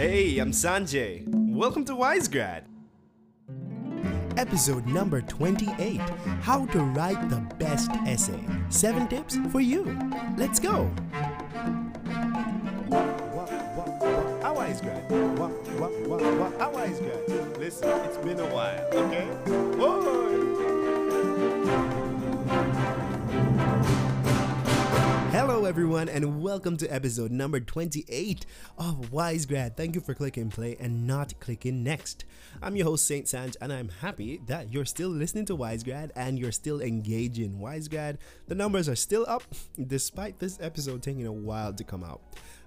Hey, I'm Sanjay. Welcome to Wisegrad. Episode number 28 How to Write the Best Essay. 7 tips for you. Let's go. How Wisegrad? How Wisegrad? Listen, it's been a while, okay? Whoa! Hello, everyone, and welcome to episode number 28 of Wisegrad. Thank you for clicking play and not clicking next. I'm your host, Saint Sanj, and I'm happy that you're still listening to Wisegrad and you're still engaging Wisegrad. The numbers are still up despite this episode taking a while to come out.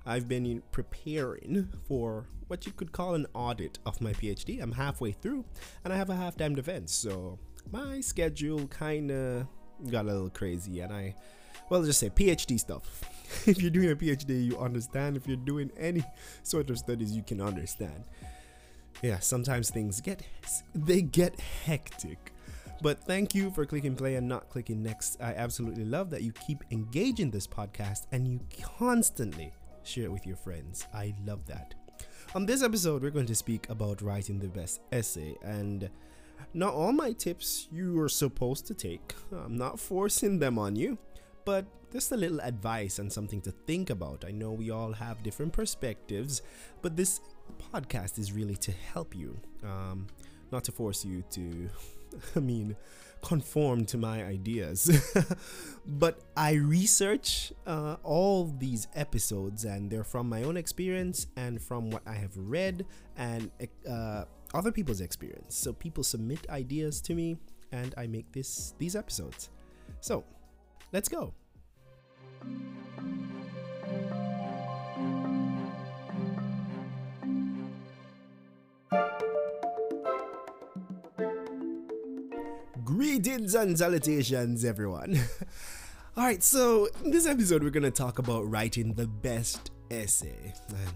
I've been preparing for what you could call an audit of my PhD. I'm halfway through and I have a half time defense, so my schedule kind of got a little crazy and I well, let's just say PhD stuff. if you're doing a PhD, you understand. If you're doing any sort of studies, you can understand. Yeah, sometimes things get they get hectic. But thank you for clicking play and not clicking next. I absolutely love that you keep engaging this podcast and you constantly share it with your friends. I love that. On this episode, we're going to speak about writing the best essay and not all my tips you are supposed to take. I'm not forcing them on you but just a little advice and something to think about. I know we all have different perspectives, but this podcast is really to help you, um, not to force you to, I mean, conform to my ideas. but I research uh, all these episodes, and they're from my own experience and from what I have read and uh, other people's experience. So people submit ideas to me, and I make this these episodes. So Let's go. Greetings and salutations, everyone. All right, so in this episode, we're going to talk about writing the best essay. And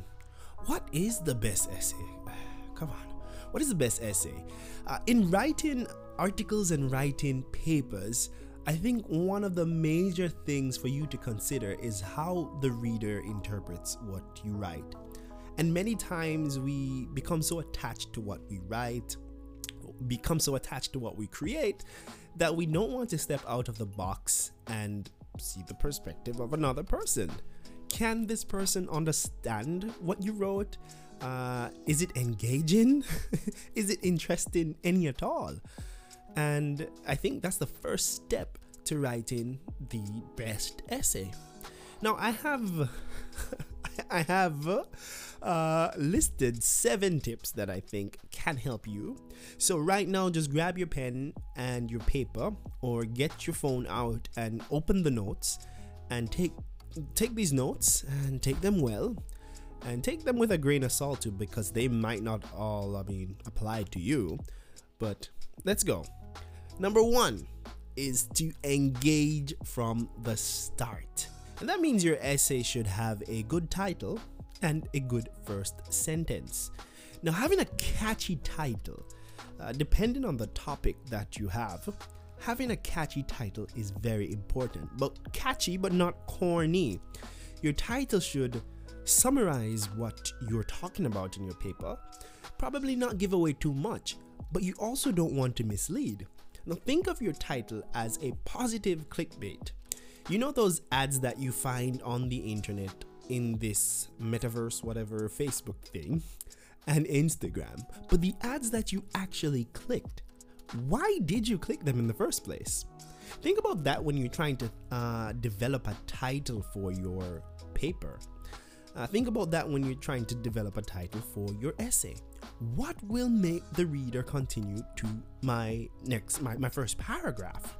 what is the best essay? Come on, what is the best essay? Uh, in writing articles and writing papers, I think one of the major things for you to consider is how the reader interprets what you write. And many times we become so attached to what we write, become so attached to what we create, that we don't want to step out of the box and see the perspective of another person. Can this person understand what you wrote? Uh, is it engaging? is it interesting any at all? And I think that's the first step to writing the best essay. Now I have I have uh, listed seven tips that I think can help you. So right now, just grab your pen and your paper, or get your phone out and open the notes, and take take these notes and take them well, and take them with a grain of salt too, because they might not all, I mean, apply to you. But let's go. Number one is to engage from the start. And that means your essay should have a good title and a good first sentence. Now, having a catchy title, uh, depending on the topic that you have, having a catchy title is very important. But catchy, but not corny. Your title should summarize what you're talking about in your paper, probably not give away too much, but you also don't want to mislead. Now, think of your title as a positive clickbait. You know those ads that you find on the internet in this metaverse, whatever, Facebook thing, and Instagram, but the ads that you actually clicked. Why did you click them in the first place? Think about that when you're trying to uh, develop a title for your paper. Uh, think about that when you're trying to develop a title for your essay what will make the reader continue to my next my, my first paragraph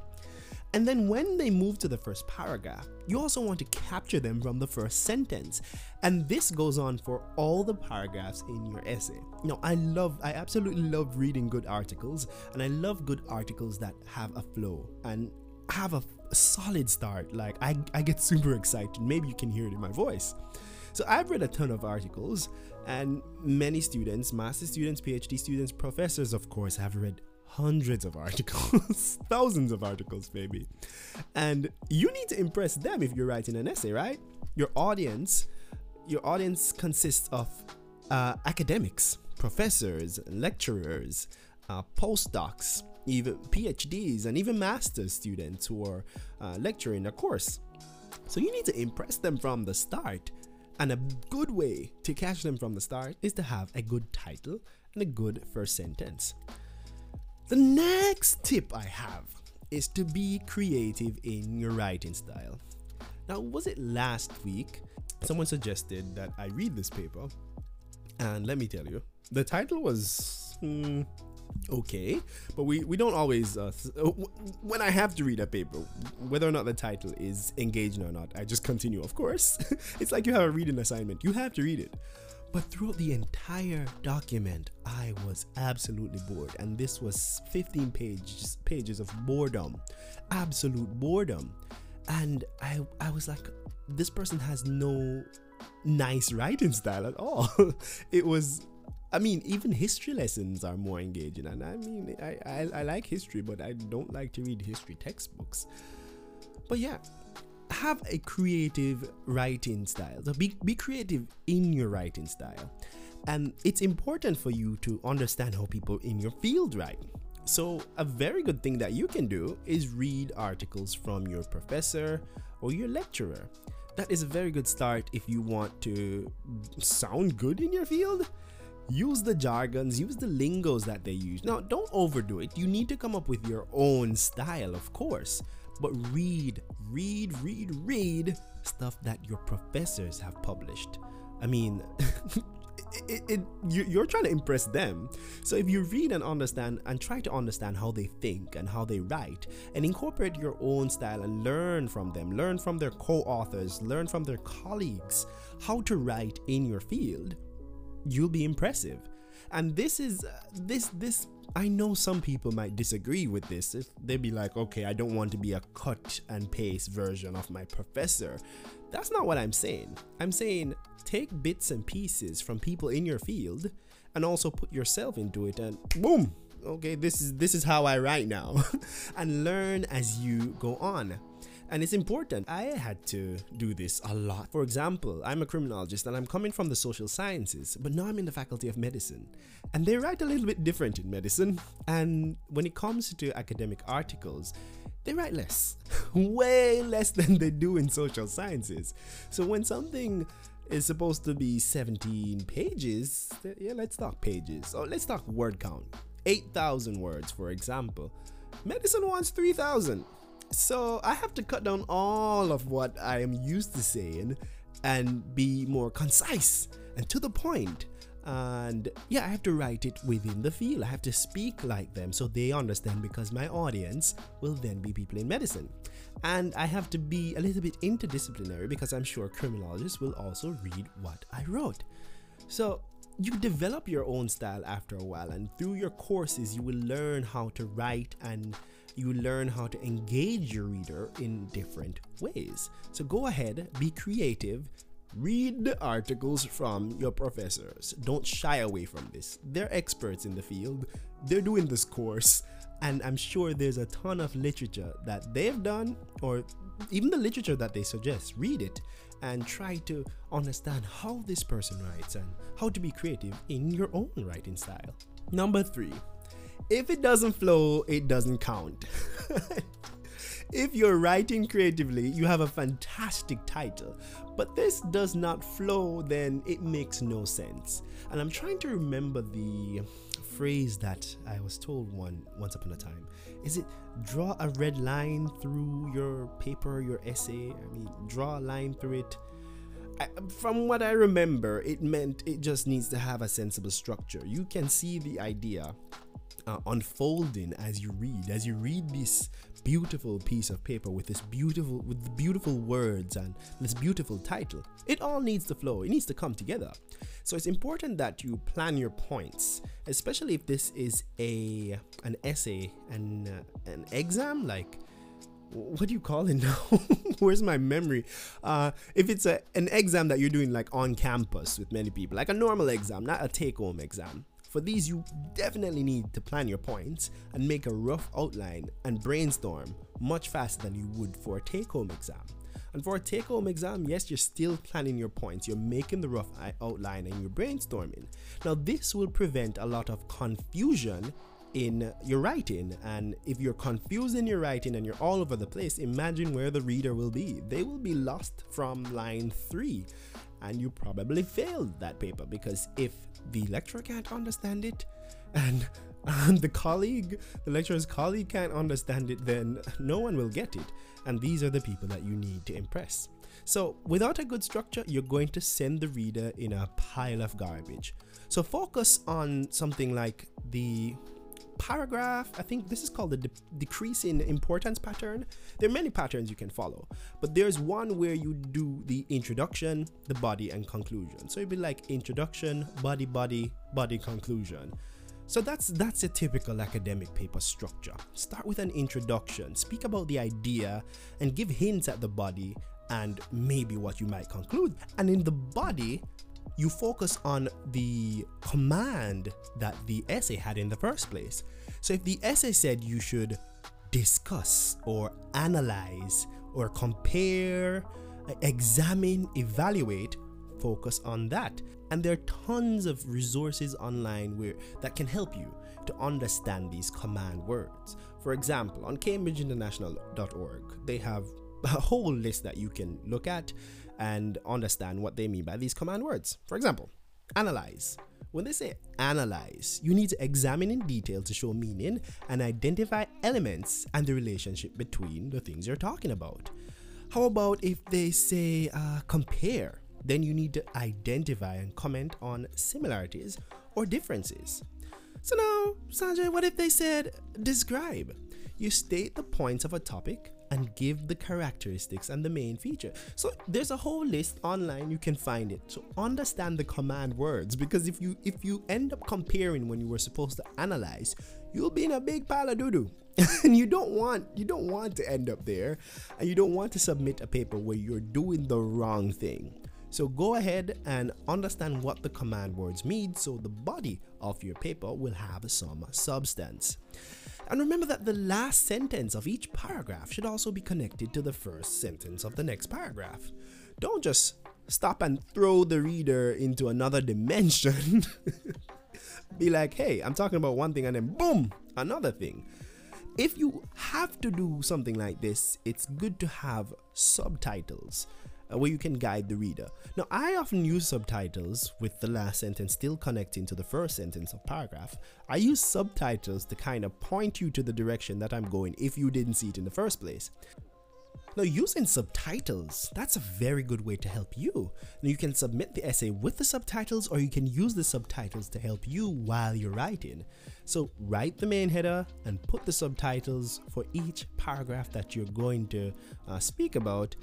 and then when they move to the first paragraph, you also want to capture them from the first sentence. And this goes on for all the paragraphs in your essay. Now, I love, I absolutely love reading good articles, and I love good articles that have a flow and have a, a solid start. Like, I, I get super excited. Maybe you can hear it in my voice. So I've read a ton of articles, and many students, master students, PhD students, professors, of course, have read hundreds of articles, thousands of articles, maybe. And you need to impress them if you're writing an essay, right? Your audience, your audience consists of uh, academics, professors, lecturers, uh, postdocs, even PhDs, and even master's students who are uh, lecturing a course. So you need to impress them from the start. And a good way to catch them from the start is to have a good title and a good first sentence. The next tip I have is to be creative in your writing style. Now, was it last week? Someone suggested that I read this paper, and let me tell you, the title was hmm, okay, but we, we don't always. Uh, uh, when I have to read a paper, whether or not the title is engaging or not, I just continue, of course. it's like you have a reading assignment, you have to read it. But throughout the entire document, I was absolutely bored, and this was 15 pages pages of boredom, absolute boredom, and I I was like, this person has no nice writing style at all. it was. I mean, even history lessons are more engaging, and I mean, I, I, I like history, but I don't like to read history textbooks. But yeah, have a creative writing style. So be, be creative in your writing style. And it's important for you to understand how people in your field write. So, a very good thing that you can do is read articles from your professor or your lecturer. That is a very good start if you want to sound good in your field. Use the jargons, use the lingos that they use. Now, don't overdo it. You need to come up with your own style, of course but read, read, read, read stuff that your professors have published. I mean, it, it, you're trying to impress them. So if you read and understand and try to understand how they think and how they write and incorporate your own style and learn from them, learn from their co authors, learn from their colleagues how to write in your field, you'll be impressive. And this is uh, this this I know some people might disagree with this. They'd be like, okay, I don't want to be a cut and paste version of my professor. That's not what I'm saying. I'm saying take bits and pieces from people in your field and also put yourself into it and boom, okay, this is this is how I write now. and learn as you go on. And it's important. I had to do this a lot. For example, I'm a criminologist and I'm coming from the social sciences, but now I'm in the faculty of medicine. And they write a little bit different in medicine. And when it comes to academic articles, they write less, way less than they do in social sciences. So when something is supposed to be 17 pages, yeah, let's talk pages. Or let's talk word count. 8,000 words, for example. Medicine wants 3,000. So I have to cut down all of what I am used to saying and be more concise and to the point. And yeah, I have to write it within the field. I have to speak like them so they understand because my audience will then be people in medicine. And I have to be a little bit interdisciplinary because I'm sure criminologists will also read what I wrote. So you develop your own style after a while, and through your courses, you will learn how to write and you learn how to engage your reader in different ways. So go ahead, be creative, read the articles from your professors. Don't shy away from this. They're experts in the field, they're doing this course, and I'm sure there's a ton of literature that they've done, or even the literature that they suggest. Read it and try to understand how this person writes and how to be creative in your own writing style. Number three, if it doesn't flow, it doesn't count. if you're writing creatively, you have a fantastic title, but this does not flow, then it makes no sense. And I'm trying to remember the phrase that I was told one once upon a time. Is it draw a red line through your paper, your essay? I mean, draw a line through it. I, from what I remember, it meant it just needs to have a sensible structure. You can see the idea unfolding as you read as you read this beautiful piece of paper with this beautiful with beautiful words and this beautiful title it all needs to flow it needs to come together so it's important that you plan your points especially if this is a an essay and uh, an exam like what do you call it now? Where's my memory? Uh, if it's a, an exam that you're doing like on campus with many people, like a normal exam, not a take home exam, for these, you definitely need to plan your points and make a rough outline and brainstorm much faster than you would for a take home exam. And for a take home exam, yes, you're still planning your points, you're making the rough outline and you're brainstorming. Now, this will prevent a lot of confusion in your writing. And if you're confused in your writing and you're all over the place, imagine where the reader will be. They will be lost from line three. And you probably failed that paper because if the lecturer can't understand it and and the colleague, the lecturer's colleague can't understand it, then no one will get it. And these are the people that you need to impress. So, without a good structure, you're going to send the reader in a pile of garbage. So, focus on something like the paragraph. I think this is called the de- decrease in importance pattern. There are many patterns you can follow, but there's one where you do the introduction, the body, and conclusion. So it'd be like introduction, body, body, body, conclusion. So that's that's a typical academic paper structure. Start with an introduction, speak about the idea, and give hints at the body and maybe what you might conclude. And in the body, you focus on the command that the essay had in the first place. So if the essay said you should discuss or analyze or compare, examine, evaluate, focus on that. And there are tons of resources online where that can help you to understand these command words. For example, on cambridgeinternational.org, they have a whole list that you can look at and understand what they mean by these command words. For example, analyze. When they say analyze, you need to examine in detail to show meaning and identify elements and the relationship between the things you're talking about. How about if they say uh, compare? Then you need to identify and comment on similarities or differences. So now, Sanjay, what if they said describe? You state the points of a topic and give the characteristics and the main feature. So there's a whole list online you can find it. So understand the command words because if you if you end up comparing when you were supposed to analyze, you'll be in a big pile of doo-doo. and you don't want you don't want to end up there and you don't want to submit a paper where you're doing the wrong thing. So go ahead and understand what the command words mean so the body of your paper will have some substance. And remember that the last sentence of each paragraph should also be connected to the first sentence of the next paragraph. Don't just stop and throw the reader into another dimension. be like, hey, I'm talking about one thing, and then boom, another thing. If you have to do something like this, it's good to have subtitles where you can guide the reader. Now, I often use subtitles with the last sentence still connecting to the first sentence of paragraph. I use subtitles to kind of point you to the direction that I'm going if you didn't see it in the first place. Now, using subtitles, that's a very good way to help you. Now, you can submit the essay with the subtitles, or you can use the subtitles to help you while you're writing. So, write the main header and put the subtitles for each paragraph that you're going to uh, speak about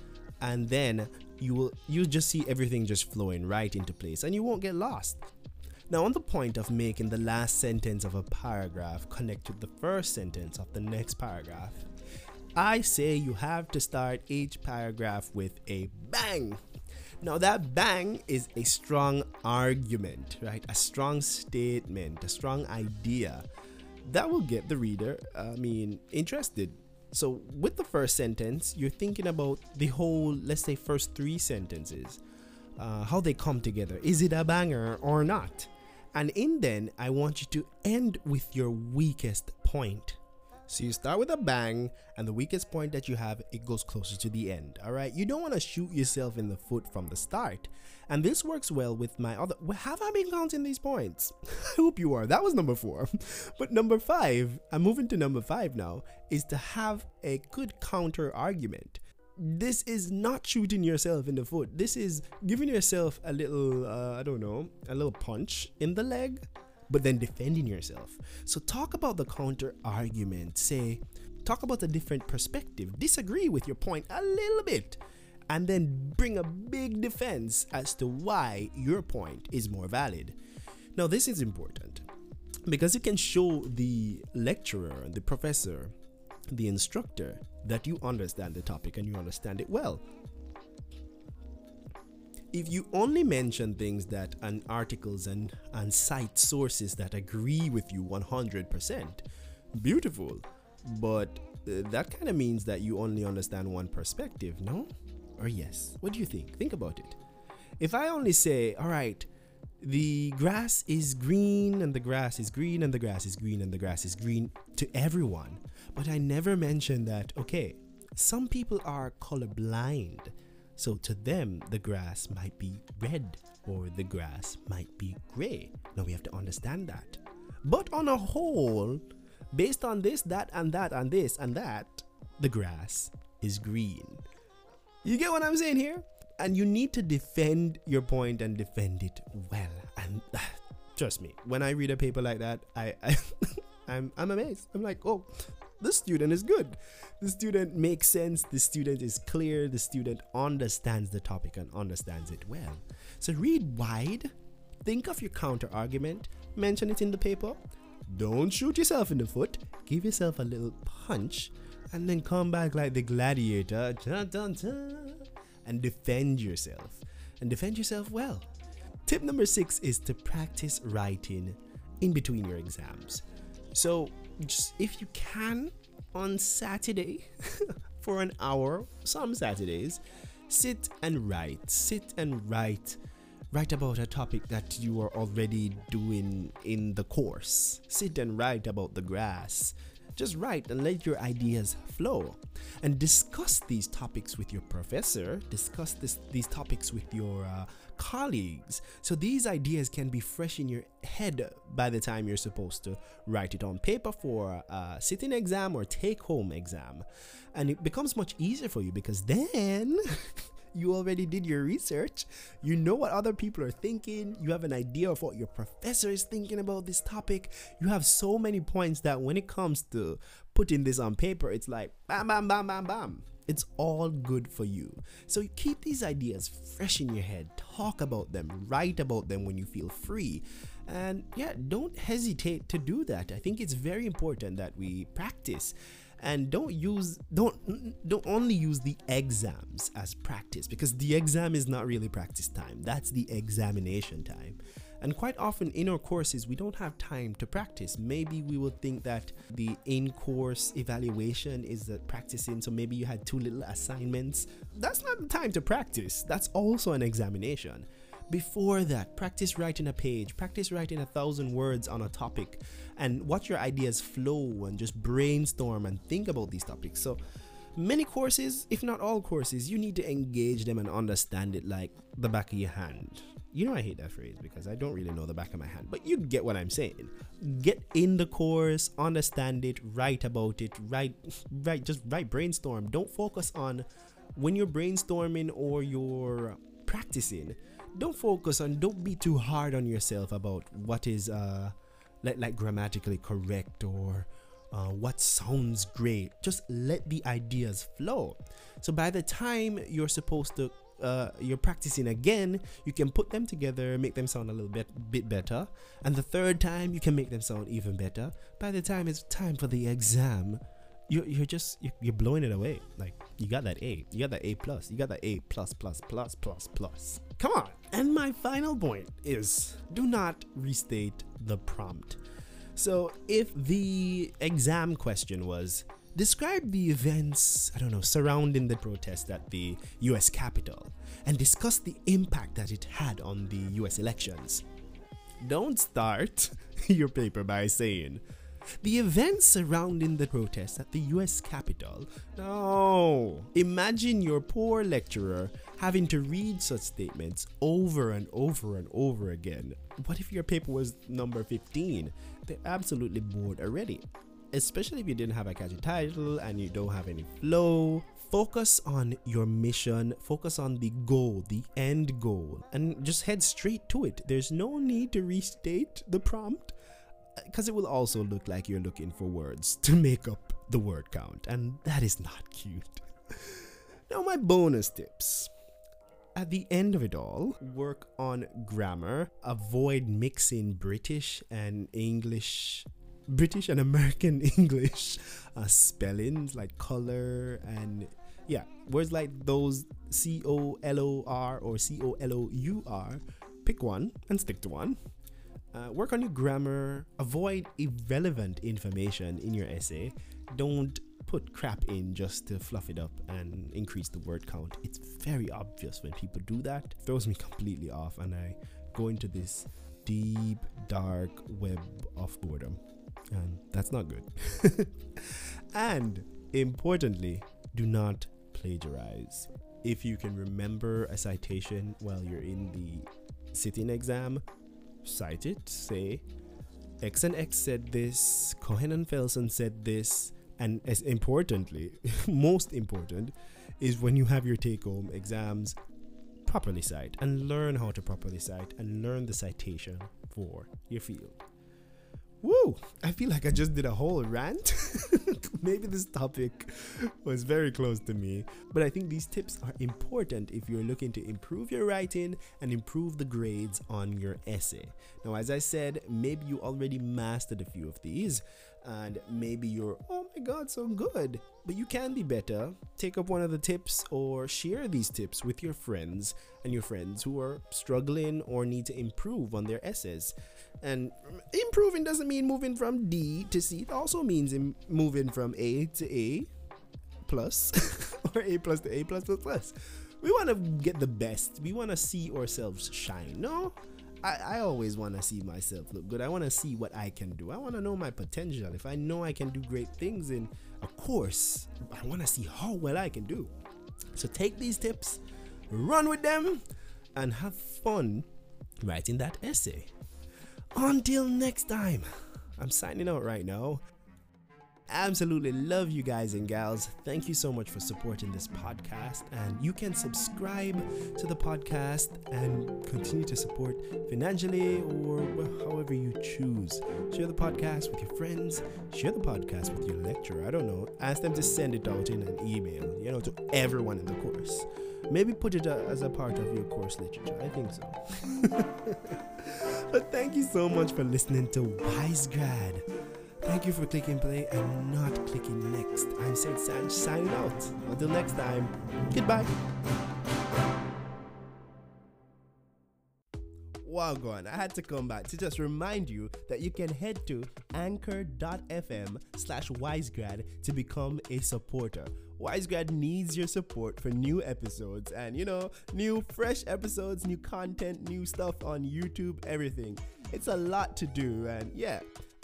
and then you will you just see everything just flowing right into place and you won't get lost. Now on the point of making the last sentence of a paragraph connect with the first sentence of the next paragraph i say you have to start each paragraph with a bang. Now that bang is a strong argument right? A strong statement a strong idea that will get the reader uh, i mean interested so, with the first sentence, you're thinking about the whole, let's say, first three sentences, uh, how they come together. Is it a banger or not? And in then, I want you to end with your weakest point. So you start with a bang, and the weakest point that you have, it goes closer to the end. All right, you don't want to shoot yourself in the foot from the start. And this works well with my other. Have I been counting these points? I hope you are. That was number four. But number five, I'm moving to number five now, is to have a good counter argument. This is not shooting yourself in the foot. This is giving yourself a little, uh, I don't know, a little punch in the leg but then defending yourself. So talk about the counter argument. Say, talk about a different perspective. Disagree with your point a little bit. And then bring a big defense as to why your point is more valid. Now, this is important because it can show the lecturer, the professor, the instructor that you understand the topic and you understand it well if you only mention things that and articles and and cite sources that agree with you 100% beautiful but uh, that kind of means that you only understand one perspective no or yes? What do you think? Think about it. If I only say, all right, the grass is green and the grass is green and the grass is green and the grass is green to everyone, but I never mention that, okay, some people are colorblind. So to them, the grass might be red or the grass might be gray. Now we have to understand that. But on a whole, based on this, that, and that, and this, and that, the grass is green. You get what I'm saying here? And you need to defend your point and defend it well. And uh, trust me, when I read a paper like that, I, I I'm I'm amazed. I'm like, oh, the student is good. The student makes sense. The student is clear. The student understands the topic and understands it well. So read wide. Think of your counter argument. Mention it in the paper. Don't shoot yourself in the foot. Give yourself a little punch, and then come back like the gladiator. And defend yourself. And defend yourself well. Tip number six is to practice writing in between your exams. So, just if you can, on Saturday for an hour, some Saturdays, sit and write. Sit and write. Write about a topic that you are already doing in the course. Sit and write about the grass. Just write and let your ideas flow. And discuss these topics with your professor. Discuss this, these topics with your uh, colleagues. So these ideas can be fresh in your head by the time you're supposed to write it on paper for a sitting exam or take home exam. And it becomes much easier for you because then you already did your research. You know what other people are thinking. You have an idea of what your professor is thinking about this topic. You have so many points that when it comes to putting this on paper, it's like bam, bam, bam, bam, bam. It's all good for you. So keep these ideas fresh in your head. Talk about them. Write about them when you feel free. And yeah, don't hesitate to do that. I think it's very important that we practice and don't use don't don't only use the exams as practice because the exam is not really practice time. That's the examination time. And quite often in our courses, we don't have time to practice. Maybe we will think that the in course evaluation is the practicing, so maybe you had two little assignments. That's not the time to practice, that's also an examination. Before that, practice writing a page, practice writing a thousand words on a topic, and watch your ideas flow and just brainstorm and think about these topics. So, many courses, if not all courses, you need to engage them and understand it like the back of your hand. You know, I hate that phrase because I don't really know the back of my hand, but you get what I'm saying. Get in the course, understand it, write about it, write, write, just write, brainstorm. Don't focus on when you're brainstorming or you're practicing. Don't focus on, don't be too hard on yourself about what is, uh, like, like grammatically correct or uh, what sounds great. Just let the ideas flow. So by the time you're supposed to uh, you're practicing again, you can put them together, make them sound a little bit bit better, and the third time you can make them sound even better. By the time it's time for the exam, you're, you're just you're, you're blowing it away. Like you got that A, you got that A plus, you got that A plus plus plus plus plus. Come on. And my final point is do not restate the prompt. So if the exam question was Describe the events, I don't know, surrounding the protest at the US Capitol and discuss the impact that it had on the US elections. Don't start your paper by saying, the events surrounding the protest at the US Capitol. No. Imagine your poor lecturer having to read such statements over and over and over again. What if your paper was number 15? They're absolutely bored already especially if you didn't have a catchy title and you don't have any flow. Focus on your mission, focus on the goal, the end goal, and just head straight to it. There's no need to restate the prompt uh, because it will also look like you're looking for words to make up the word count, and that is not cute. now, my bonus tips. At the end of it all, work on grammar, avoid mixing British and English British and American English uh, spellings like color and yeah, words like those C O L O R or C O L O U R. Pick one and stick to one. Uh, work on your grammar. Avoid irrelevant information in your essay. Don't put crap in just to fluff it up and increase the word count. It's very obvious when people do that. It throws me completely off, and I go into this deep, dark web of boredom. And that's not good. and importantly, do not plagiarize. If you can remember a citation while you're in the sitting exam, cite it. Say, X and X said this, Cohen and Felson said this, and as importantly, most important, is when you have your take home exams, properly cite and learn how to properly cite and learn the citation for your field. Woo! I feel like I just did a whole rant. Maybe this topic was very close to me, but I think these tips are important if you're looking to improve your writing and improve the grades on your essay. Now, as I said, maybe you already mastered a few of these, and maybe you're, oh my god, so good. But you can be better. Take up one of the tips or share these tips with your friends and your friends who are struggling or need to improve on their essays. And improving doesn't mean moving from D to C, it also means Im- moving from A to A plus or A plus to A plus plus plus. We want to get the best, we want to see ourselves shine. No? I, I always want to see myself look good. I want to see what I can do. I want to know my potential. If I know I can do great things in a course, I want to see how well I can do. So take these tips, run with them, and have fun writing that essay. Until next time, I'm signing out right now. Absolutely love you guys and gals. Thank you so much for supporting this podcast. And you can subscribe to the podcast and continue to support financially or however you choose. Share the podcast with your friends, share the podcast with your lecturer. I don't know. Ask them to send it out in an email, you know, to everyone in the course. Maybe put it uh, as a part of your course literature. I think so. but thank you so much for listening to WiseGrad. Thank you for clicking play and not clicking next. I'm Saint Sanj signing out. Until next time, goodbye. Wow, gone. I had to come back to just remind you that you can head to anchor.fm slash wisegrad to become a supporter. WiseGrad needs your support for new episodes and, you know, new fresh episodes, new content, new stuff on YouTube, everything. It's a lot to do, and yeah,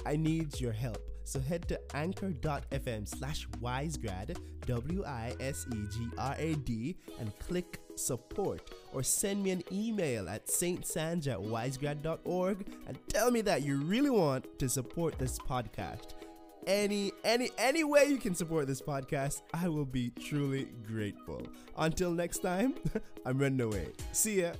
I need your help. So head to anchor.fm slash wisegrad, W I S E G R A D, and click support. Or send me an email at stsanj at wisegrad.org and tell me that you really want to support this podcast. Any, any, any way you can support this podcast, I will be truly grateful. Until next time, I'm running away. See ya.